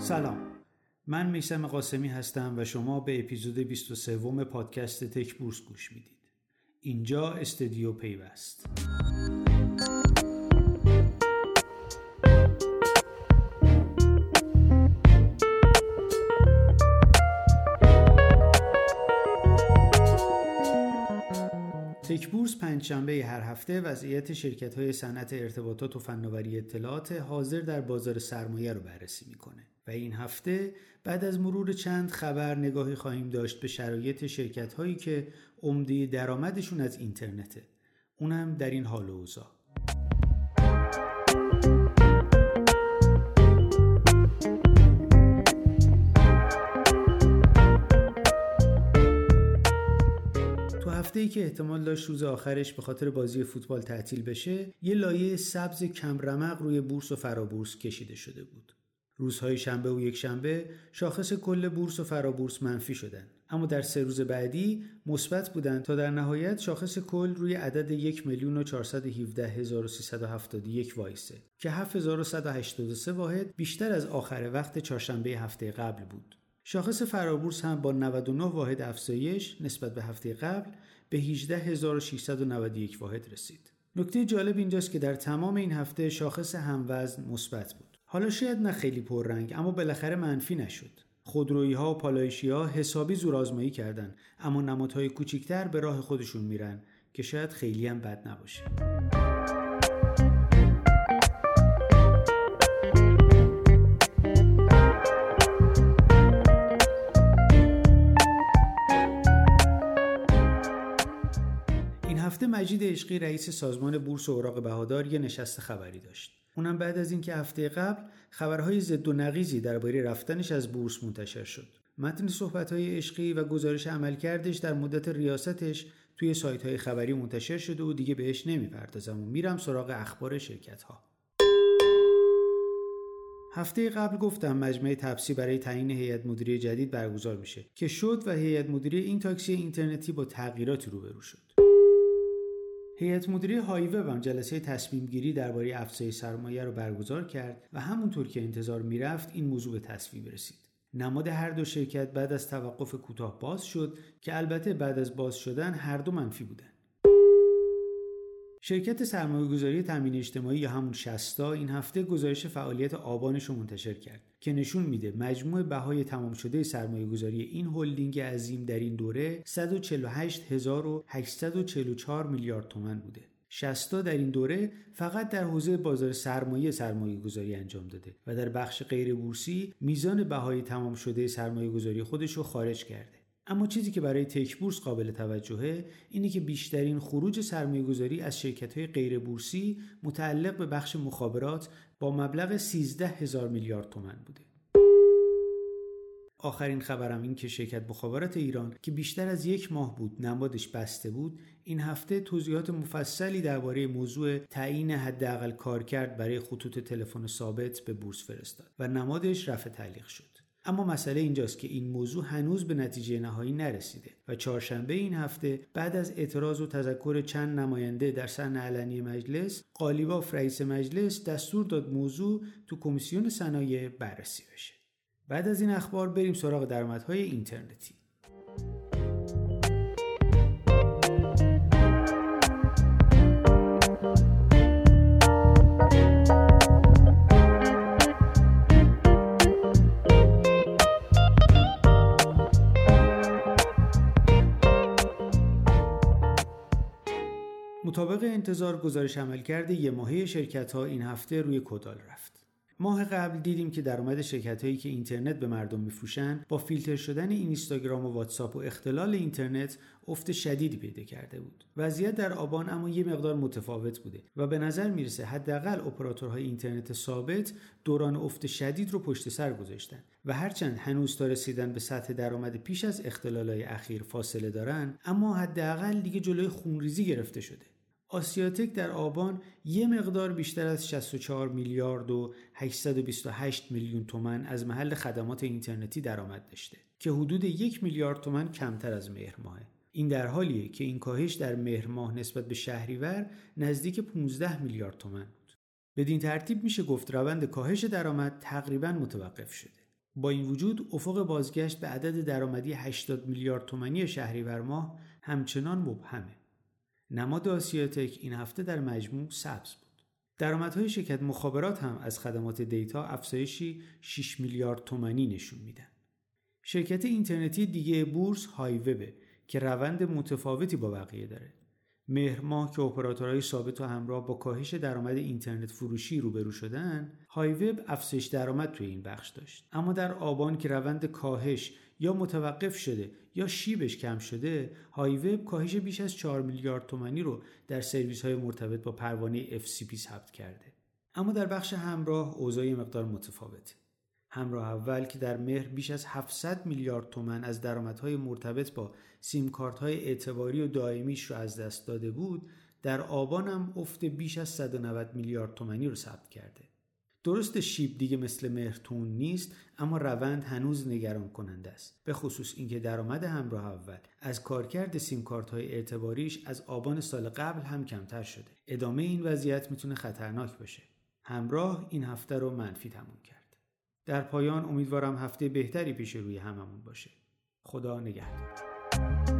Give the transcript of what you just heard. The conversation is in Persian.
سلام. من میسم قاسمی هستم و شما به اپیزود 23 پادکست تک بورس گوش می‌دید. اینجا استودیو پیوست. تک بورس پنجشنبه هر هفته وضعیت شرکت های صنعت ارتباطات و فناوری اطلاعات حاضر در بازار سرمایه رو بررسی می‌کنه. و این هفته بعد از مرور چند خبر نگاهی خواهیم داشت به شرایط شرکت هایی که عمده درآمدشون از اینترنته. اونم در این حال و اوضاع. هفته که احتمال داشت روز آخرش به خاطر بازی فوتبال تعطیل بشه یه لایه سبز کمرمق روی بورس و فرابورس کشیده شده بود روزهای شنبه و یک شنبه شاخص کل بورس و فرابورس منفی شدن اما در سه روز بعدی مثبت بودند تا در نهایت شاخص کل روی عدد یک میلیون و وایسه که 7183 واحد بیشتر از آخر وقت چهارشنبه هفته قبل بود. شاخص فرابورس هم با 99 واحد افزایش نسبت به هفته قبل به 18691 واحد رسید. نکته جالب اینجاست که در تمام این هفته شاخص هموزن مثبت بود. حالا شاید نه خیلی پررنگ اما بالاخره منفی نشد. خودرویی ها و پالایشی ها حسابی زورآزمایی کردند اما نمادهای کوچیکتر به راه خودشون میرن که شاید خیلی هم بد نباشه. هفته مجید عشقی رئیس سازمان بورس و اوراق بهادار یه نشست خبری داشت. اونم بعد از اینکه هفته قبل خبرهای ضد و نقیزی درباره رفتنش از بورس منتشر شد. متن صحبت‌های عشقی و گزارش عملکردش در مدت ریاستش توی سایت خبری منتشر شده و دیگه بهش نمی‌پردازم و میرم سراغ اخبار شرکت ها. هفته قبل گفتم مجمع تپسی برای تعیین هیئت مدیره جدید برگزار میشه که شد و هیئت مدیره این تاکسی اینترنتی با تغییراتی روبرو شد. هیئت مدیره هایوب هم جلسه تصمیم گیری درباره افزایش سرمایه رو برگزار کرد و همونطور که انتظار می‌رفت این موضوع به تصویب رسید. نماد هر دو شرکت بعد از توقف کوتاه باز شد که البته بعد از باز شدن هر دو منفی بودند. شرکت سرمایه گذاری تامین اجتماعی یا همون شستا این هفته گزارش فعالیت آبانش رو منتشر کرد که نشون میده مجموع بهای تمام شده سرمایه گذاری این هلدینگ عظیم در این دوره 148844 میلیارد تومن بوده. شستا در این دوره فقط در حوزه بازار سرمایه سرمایه گذاری انجام داده و در بخش غیر بورسی میزان بهای تمام شده سرمایه گذاری خودش رو خارج کرده. اما چیزی که برای تک بورس قابل توجهه اینه که بیشترین خروج سرمایه گذاری از شرکت های غیر بورسی متعلق به بخش مخابرات با مبلغ 13 هزار میلیارد تومن بوده. آخرین خبرم این که شرکت مخابرات ایران که بیشتر از یک ماه بود نمادش بسته بود این هفته توضیحات مفصلی درباره موضوع تعیین حداقل کارکرد برای خطوط تلفن ثابت به بورس فرستاد و نمادش رفع تعلیق شد اما مسئله اینجاست که این موضوع هنوز به نتیجه نهایی نرسیده و چهارشنبه این هفته بعد از اعتراض و تذکر چند نماینده در سن علنی مجلس قالیباف رئیس مجلس دستور داد موضوع تو کمیسیون صنایع بررسی بشه. بعد از این اخبار بریم سراغ درآمدهای اینترنتی. مطابق انتظار گزارش عملکرد یه ماهه شرکت ها این هفته روی کدال رفت. ماه قبل دیدیم که درآمد شرکت هایی که اینترنت به مردم میفروشن با فیلتر شدن اینستاگرام و واتساپ و اختلال اینترنت افت شدیدی پیدا کرده بود. وضعیت در آبان اما یه مقدار متفاوت بوده و به نظر می‌رسه حداقل اپراتورهای اینترنت ثابت دوران افت شدید رو پشت سر گذاشتن و هرچند هنوز تا رسیدن به سطح درآمد پیش از اختلالهای اخیر فاصله دارن اما حداقل دیگه جلوی خونریزی گرفته شده. آسیاتک در آبان یه مقدار بیشتر از 64 میلیارد و 828 میلیون تومن از محل خدمات اینترنتی درآمد داشته که حدود یک میلیارد تومن کمتر از مهر ماهه. این در حالیه که این کاهش در مهر ماه نسبت به شهریور نزدیک 15 میلیارد تومن بود. بدین ترتیب میشه گفت روند کاهش درآمد تقریبا متوقف شده. با این وجود افق بازگشت به عدد درآمدی 80 میلیارد تومانی شهریور ماه همچنان مبهمه. نماد آسیاتک این هفته در مجموع سبز بود. درآمدهای شرکت مخابرات هم از خدمات دیتا افزایشی 6 میلیارد تومانی نشون میدن. شرکت اینترنتی دیگه بورس هایوبه که روند متفاوتی با بقیه داره. مهر ماه که اپراتورهای ثابت و همراه با کاهش درآمد اینترنت فروشی روبرو شدن هایوب افزایش درآمد توی این بخش داشت. اما در آبان که روند کاهش یا متوقف شده یا شیبش کم شده هایوب کاهش بیش از 4 میلیارد تومانی رو در سرویس های مرتبط با پروانه FCP ثبت کرده. اما در بخش همراه اوضاع مقدار متفاوته. همراه اول که در مهر بیش از 700 میلیارد تومن از درآمدهای مرتبط با سیم های اعتباری و دائمیش رو از دست داده بود در آبان هم افت بیش از 190 میلیارد تومنی رو ثبت کرده. درست شیب دیگه مثل مهرتون نیست اما روند هنوز نگران کننده است. به خصوص اینکه درآمد همراه اول از کارکرد سیم های اعتباریش از آبان سال قبل هم کمتر شده. ادامه این وضعیت می‌تونه خطرناک باشه. همراه این هفته رو منفی تموم کرد. در پایان امیدوارم هفته بهتری پیش روی هممون باشه. خدا نگهدار.